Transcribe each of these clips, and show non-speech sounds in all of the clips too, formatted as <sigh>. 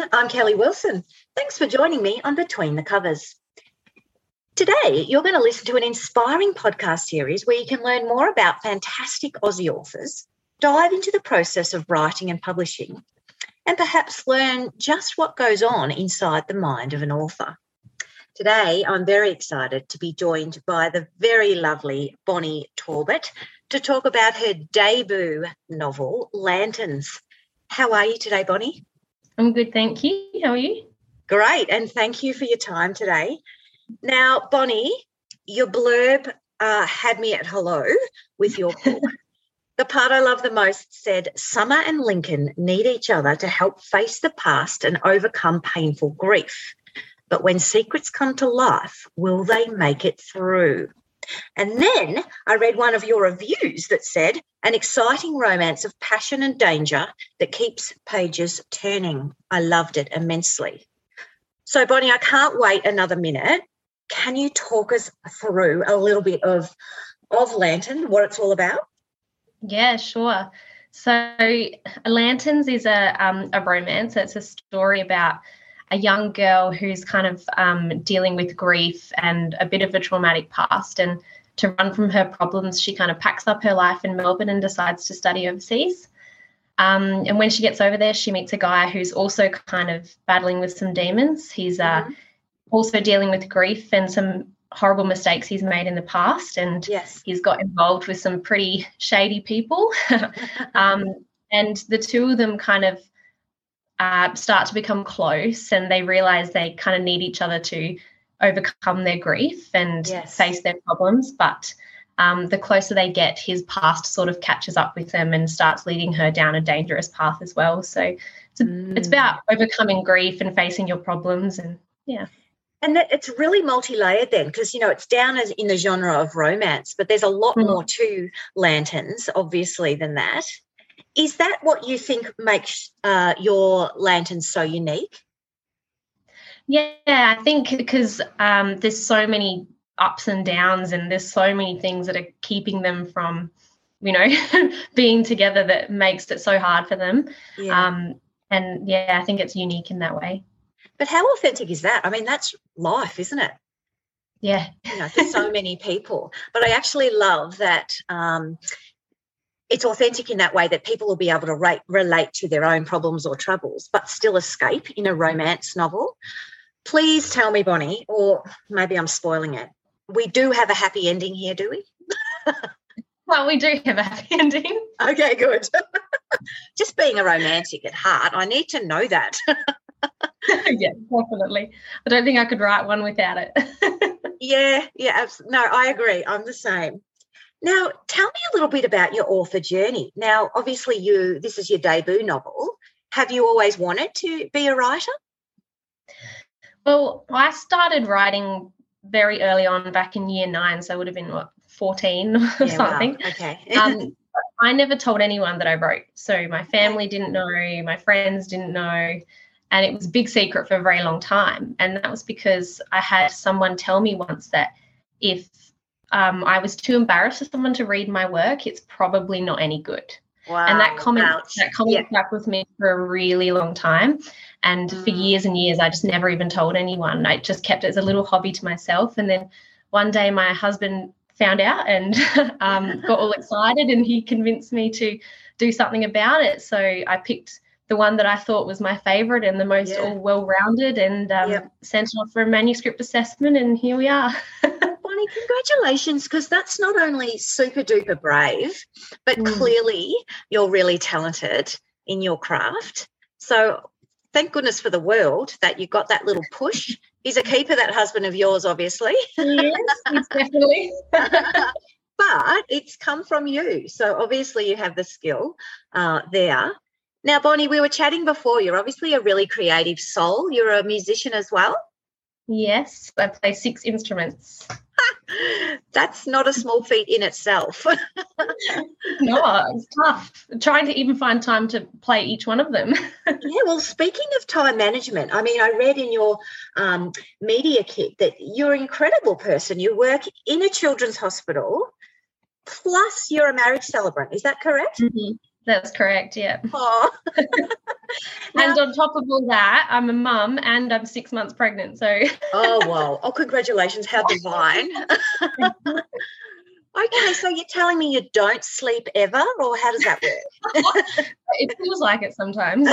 Everyone. I'm Kelly Wilson. Thanks for joining me on Between the Covers. Today, you're going to listen to an inspiring podcast series where you can learn more about fantastic Aussie authors, dive into the process of writing and publishing, and perhaps learn just what goes on inside the mind of an author. Today, I'm very excited to be joined by the very lovely Bonnie Torbet to talk about her debut novel, Lanterns. How are you today, Bonnie? I'm good, thank you. How are you? Great, and thank you for your time today. Now, Bonnie, your blurb uh, had me at hello with your <laughs> book. the part I love the most said Summer and Lincoln need each other to help face the past and overcome painful grief. But when secrets come to life, will they make it through? And then I read one of your reviews that said, an exciting romance of passion and danger that keeps pages turning. I loved it immensely. So, Bonnie, I can't wait another minute. Can you talk us through a little bit of, of Lantern, what it's all about? Yeah, sure. So, Lanterns is a, um, a romance. It's a story about a young girl who's kind of um, dealing with grief and a bit of a traumatic past. And to run from her problems, she kind of packs up her life in Melbourne and decides to study overseas. Um, and when she gets over there, she meets a guy who's also kind of battling with some demons. He's uh, mm-hmm. also dealing with grief and some horrible mistakes he's made in the past. And yes. he's got involved with some pretty shady people. <laughs> um, and the two of them kind of uh, start to become close and they realize they kind of need each other to overcome their grief and yes. face their problems. But um, the closer they get, his past sort of catches up with them and starts leading her down a dangerous path as well. So it's, mm. it's about overcoming grief and facing your problems. And yeah. And that it's really multi-layered then, because you know it's down as in the genre of romance, but there's a lot mm. more to lanterns, obviously, than that. Is that what you think makes uh, your lanterns so unique? Yeah, I think because um, there's so many ups and downs, and there's so many things that are keeping them from, you know, <laughs> being together that makes it so hard for them. Yeah. Um, and yeah, I think it's unique in that way. But how authentic is that? I mean, that's life, isn't it? Yeah. You know, for so <laughs> many people. But I actually love that um, it's authentic in that way that people will be able to rate, relate to their own problems or troubles, but still escape in a romance novel. Please tell me, Bonnie, or maybe I'm spoiling it. We do have a happy ending here, do we? <laughs> well, we do have a happy ending. Okay, good. <laughs> Just being a romantic at heart, I need to know that. <laughs> yeah, definitely. I don't think I could write one without it. yeah, yeah, no, I agree. I'm the same. Now, tell me a little bit about your author journey. Now, obviously, you this is your debut novel. Have you always wanted to be a writer? Well, I started writing very early on, back in year nine, so I would have been what fourteen <laughs> or yeah, something. Wow. Okay. um, <laughs> I never told anyone that I wrote, so my family didn't know, my friends didn't know, and it was a big secret for a very long time. And that was because I had someone tell me once that if um, I was too embarrassed for someone to read my work, it's probably not any good. Wow, and that comment ouch. that comment yeah. stuck with me for a really long time. And mm. for years and years, I just never even told anyone. I just kept it as a little hobby to myself. And then one day, my husband found out and <laughs> um, got all <laughs> excited, and he convinced me to do something about it. So I picked the one that I thought was my favorite and the most yeah. all well-rounded, and um, yep. sent it off for a manuscript assessment. And here we are. <laughs> congratulations, because that's not only super duper brave, but mm. clearly you're really talented in your craft. So thank goodness for the world that you got that little push. He's a keeper, that husband of yours, obviously. Yes, <laughs> he's definitely. <laughs> but it's come from you. So obviously you have the skill uh, there. Now, Bonnie, we were chatting before. You're obviously a really creative soul. You're a musician as well. Yes, I play six instruments. <laughs> That's not a small feat in itself. <laughs> no, it's tough. Trying to even find time to play each one of them. <laughs> yeah, well, speaking of time management, I mean, I read in your um, media kit that you're an incredible person. You work in a children's hospital, plus you're a marriage celebrant. Is that correct? Mm-hmm. That's correct, yeah. Oh. <laughs> and on top of all that, I'm a mum and I'm six months pregnant. So Oh wow. Oh congratulations. How divine. <laughs> okay, so you're telling me you don't sleep ever, or how does that work? <laughs> it feels like it sometimes.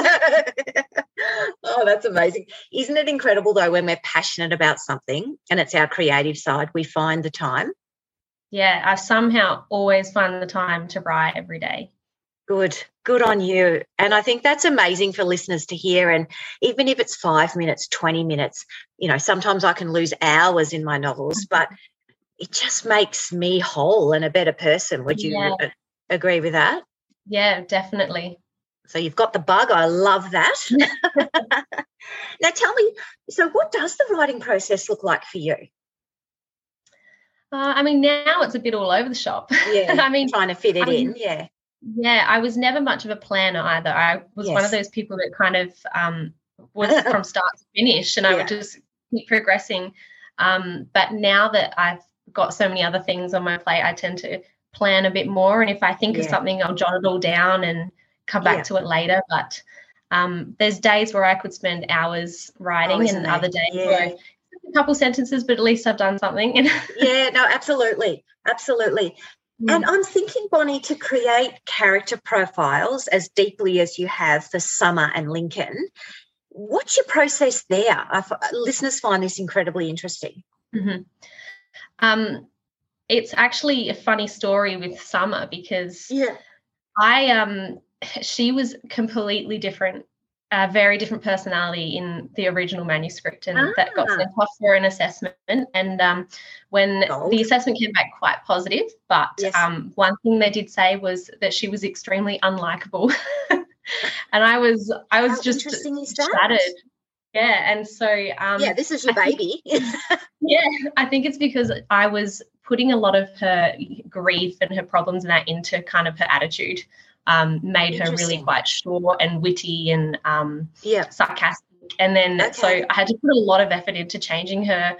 oh, that's amazing. Isn't it incredible though when we're passionate about something and it's our creative side, we find the time? Yeah, I somehow always find the time to write every day. Good, good on you. And I think that's amazing for listeners to hear. And even if it's five minutes, 20 minutes, you know, sometimes I can lose hours in my novels, mm-hmm. but it just makes me whole and a better person. Would you yeah. agree with that? Yeah, definitely. So you've got the bug. I love that. <laughs> now tell me, so what does the writing process look like for you? Uh, I mean, now it's a bit all over the shop. <laughs> Yeah, I mean, trying to fit it I in. yeah, yeah, I was never much of a planner either. I was yes. one of those people that kind of um, was <laughs> from start to finish, and I would just keep progressing. Um, but now that I've got so many other things on my plate, I tend to plan a bit more. And if I think yeah. of something, I'll jot it all down and come back yeah. to it later. But um, there's days where I could spend hours writing, oh, and there? other days where a couple sentences, but at least I've done something. <laughs> yeah, no, absolutely, absolutely. And mm. I'm thinking, Bonnie, to create character profiles as deeply as you have for Summer and Lincoln. What's your process there? I've, listeners find this incredibly interesting. Mm-hmm. Um, it's actually a funny story with Summer because yeah. I um <laughs> she was completely different a very different personality in the original manuscript, and ah. that got sent off for an assessment. And um, when Gold. the assessment came back quite positive, but yes. um, one thing they did say was that she was extremely unlikable, <laughs> and I was I was How just shattered. Yeah, and so um, yeah, this is your I baby. Think, <laughs> yeah, I think it's because I was putting a lot of her grief and her problems and that into kind of her attitude um, made her really quite short and witty and um, yeah. sarcastic. And then okay. so I had to put a lot of effort into changing her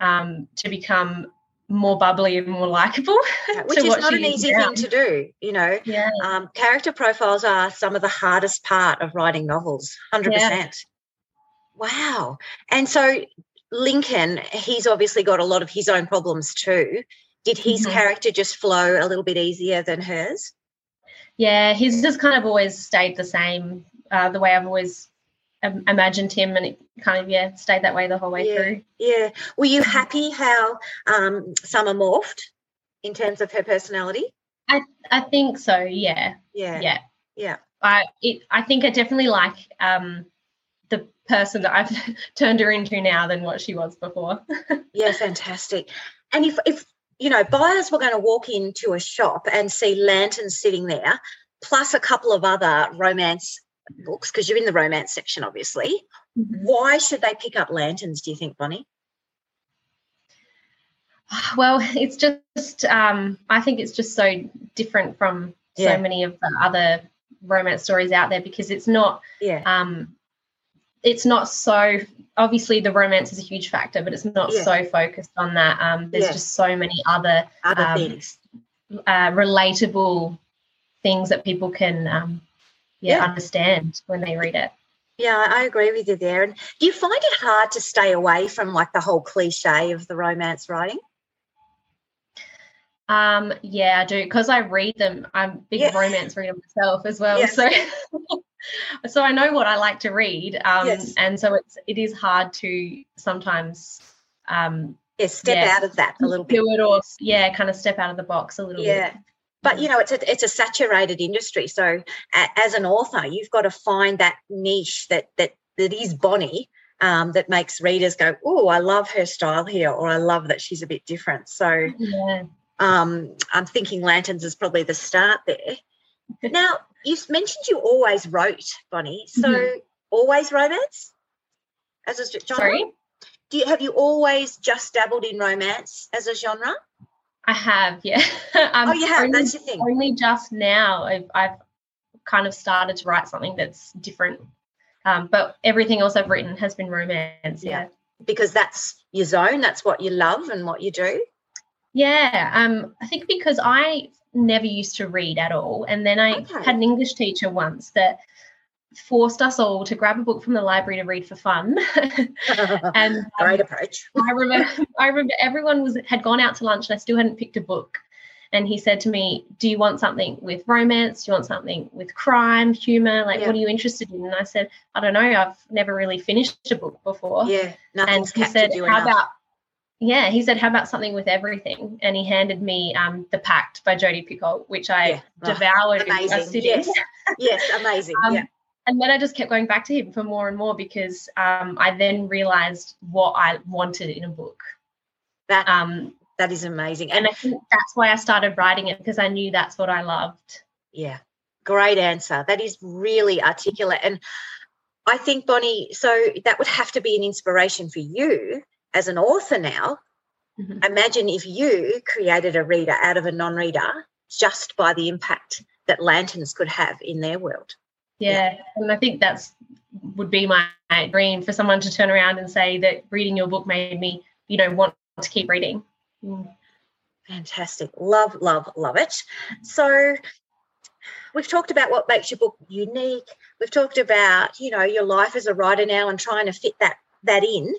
um, to become more bubbly and more likable. <laughs> Which is not an easy thing to do, you know. Yeah. Um, character profiles are some of the hardest part of writing novels, 100%. Yeah. Wow. And so Lincoln, he's obviously got a lot of his own problems too. Did his mm-hmm. character just flow a little bit easier than hers? Yeah, he's just kind of always stayed the same, uh, the way I've always imagined him, and it kind of yeah stayed that way the whole way yeah, through. Yeah. Were you happy how um, Summer morphed in terms of her personality? I I think so. Yeah. Yeah. Yeah. Yeah. I it, I think I definitely like um, the person that I've <laughs> turned her into now than what she was before. <laughs> yeah, fantastic. And if if you know, buyers were going to walk into a shop and see lanterns sitting there, plus a couple of other romance books, because you're in the romance section, obviously. Mm-hmm. Why should they pick up lanterns, do you think, Bonnie? <sighs> Well, it's just, um, I think it's just so different from yeah. so many of the other romance stories out there because it's not, yeah. um, it's not so obviously the romance is a huge factor, but it's not yeah. so focused on that. Um, there's yeah. just so many other other um, things, uh, relatable things that people can um, yeah, yeah, understand when they read it. Yeah, I agree with you there. And do you find it hard to stay away from like the whole cliche of the romance writing? Um, yeah, I do because I read them. I'm a big romance reader myself as well. So <laughs> <laughs> so I know what I like to read, um, yes. and so it's it is hard to sometimes um, yeah step yeah, out of that a little bit, it or yeah, kind of step out of the box a little yeah. bit. but you know it's a it's a saturated industry so as an author you've got to find that niche that that that is bonnie um, that makes readers go oh i love her style here or i love that she's a bit different so Yeah. um, i'm thinking lanterns is probably the start there <laughs> now you mentioned you always wrote bonnie so Mhm. always romance as a genre Sorry, do you have you always just dabbled in romance as a genre I have. Yeah. <laughs> um, oh you have only- that's your thing only just now I've, I've kind of started to write something that's different. Um, but everything else I've written has been romance. Yeah. Yeah. because that's your zone that's what you love and what you do Yeah. Um, I think because I never used to read at all. And then I Okay. had an English teacher once that forced us all to grab a book from the library to read for fun. <laughs> and <laughs> um, great approach I remember <laughs> I remember everyone was had gone out to lunch and I still hadn't picked a book. And he said to me, Do you want something with romance? Do you want something with crime, humor? Like, Yeah. what are you interested in? And I said, I don't know. I've never really finished a book before. yeah and he said, How enough about yeah, he said, How about something with everything? And he handed me um, The Pact by Jodi Picoult, which I Yeah. Oh, devoured a amazing. Yes. <laughs> yes amazing Um, yeah And then I just kept going back to him for more and more because um, I then realized what I wanted in a book. that Um, that is amazing and and I think that's why I started writing it because I knew that's what I loved. yeah great answer that is really articulate and i think bonnie so that would have to be an inspiration for you as an author now Mhm. imagine if you created a reader out of a non-reader just by the impact that lanterns could have in their world Yeah. And I think that's would be my dream for someone to turn around and say that reading your book made me, you know, want to keep reading. Mm. Fantastic. Love, love, love it. So we've talked about what makes your book unique. We've talked about, you know, your life as a writer now and trying to fit that that in.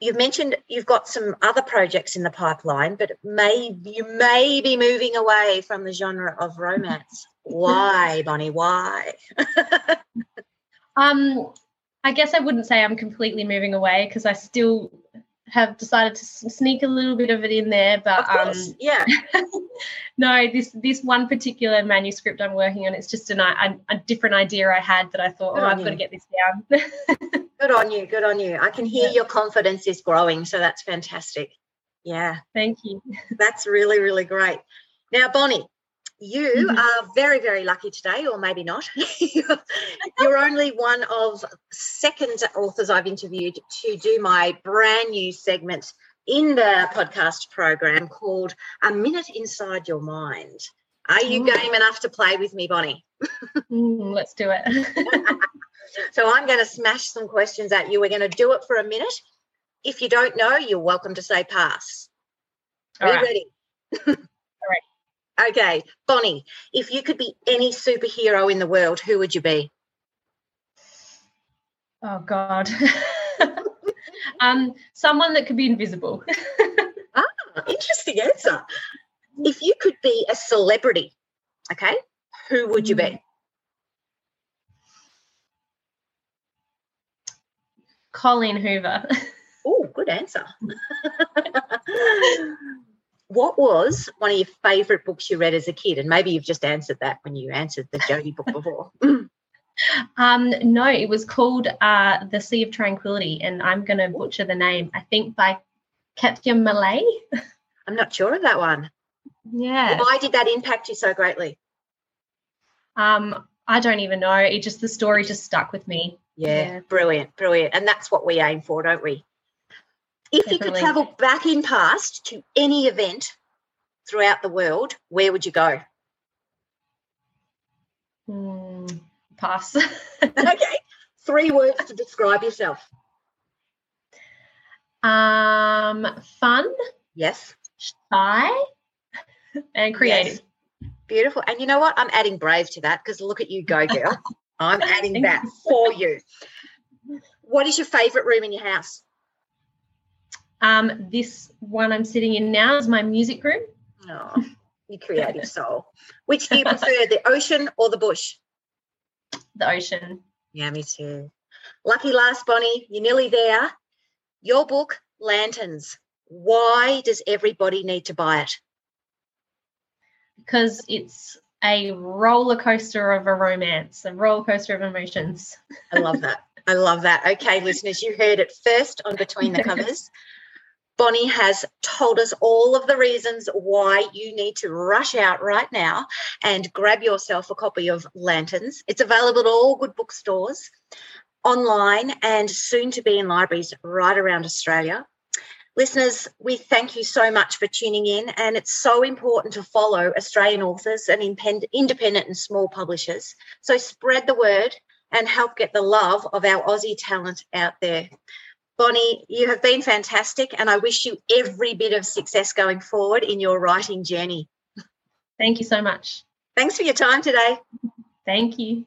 You've mentioned you've got some other projects in the pipeline, but may you may be moving away from the genre of romance. Why, Bonnie? Why? <laughs> Um, I guess I wouldn't say I'm completely moving away because I still have decided to sneak a little bit of it in there. But um, yeah. <laughs> no, this this one particular manuscript I'm working on, it's just an, a, a different idea I had that I thought, Good oh, I've got to get this down. <laughs> Good on you. Good on you. I can hear your confidence is growing. So that's fantastic. Yeah. Thank you. <laughs> That's really, really great. Now, Bonnie, you Mhm. are very, very lucky today, or maybe not. <laughs> You're only one of second authors I've interviewed to do my brand new segment in the podcast program called A Minute Inside Your Mind. Are you game enough to play with me, Bonnie? <laughs> Mm, let's do it. So I'm going to smash some questions at you. We're going to do it for a minute. If you don't know, you're welcome to say pass. Are All you right. ready? All right. <laughs> Okay, Bonnie, if you could be any superhero in the world, who would you be? Oh God. <laughs> um, someone that could be invisible. <laughs> Ah, interesting answer. If you could be a celebrity, okay, who would you be? Colleen Hoover. <laughs> Oh, good answer. what was one of your favourite books you read as a kid? And maybe you've just answered that when you answered the Jodi book before. <laughs> <laughs> Um, no, it was called uh, The Sea of Tranquility, and I'm going to butcher the name. I think by Katja Millay. I'm not sure of that one. Yeah. Why did that impact you so greatly? Um, I don't even know. It just the story just stuck with me. Yeah, Yeah. brilliant, brilliant. And that's what we aim for, don't we? If you could travel back in past to any event throughout the world, where would you go? Hmm, pass. <laughs> okay. Three words to describe yourself. um, fun, Yes. shy, and creative. Yes. Beautiful. And you know what? I'm adding brave to that because look at you go, girl. <laughs> I'm <laughs> adding that for you. What is your favourite room in your house? Um, this one I'm sitting in now is my music room. Oh, you creative <laughs> soul. Which do you prefer, the ocean or the bush? The ocean. Yeah, me too. Lucky last, Bonnie. You're nearly there. Your book, Lanterns. Why does everybody need to buy it? because it's a roller coaster of a romance, a roller coaster of emotions. I love that. I love that. Okay, listeners, you heard it first on Between the Covers. Bonnie has told us all of the reasons why you need to rush out right now and grab yourself a copy of Lanterns. It's available at all good bookstores, online, and soon to be in libraries right around Australia. Listeners, we thank you so much for tuning in, and it's so important to follow Australian authors and independent and small publishers. So spread the word and help get the love of our Aussie talent out there. Bonnie, you have been fantastic, and I wish you every bit of success going forward in your writing journey. Thank you so much. Thanks for your time today. Thank you.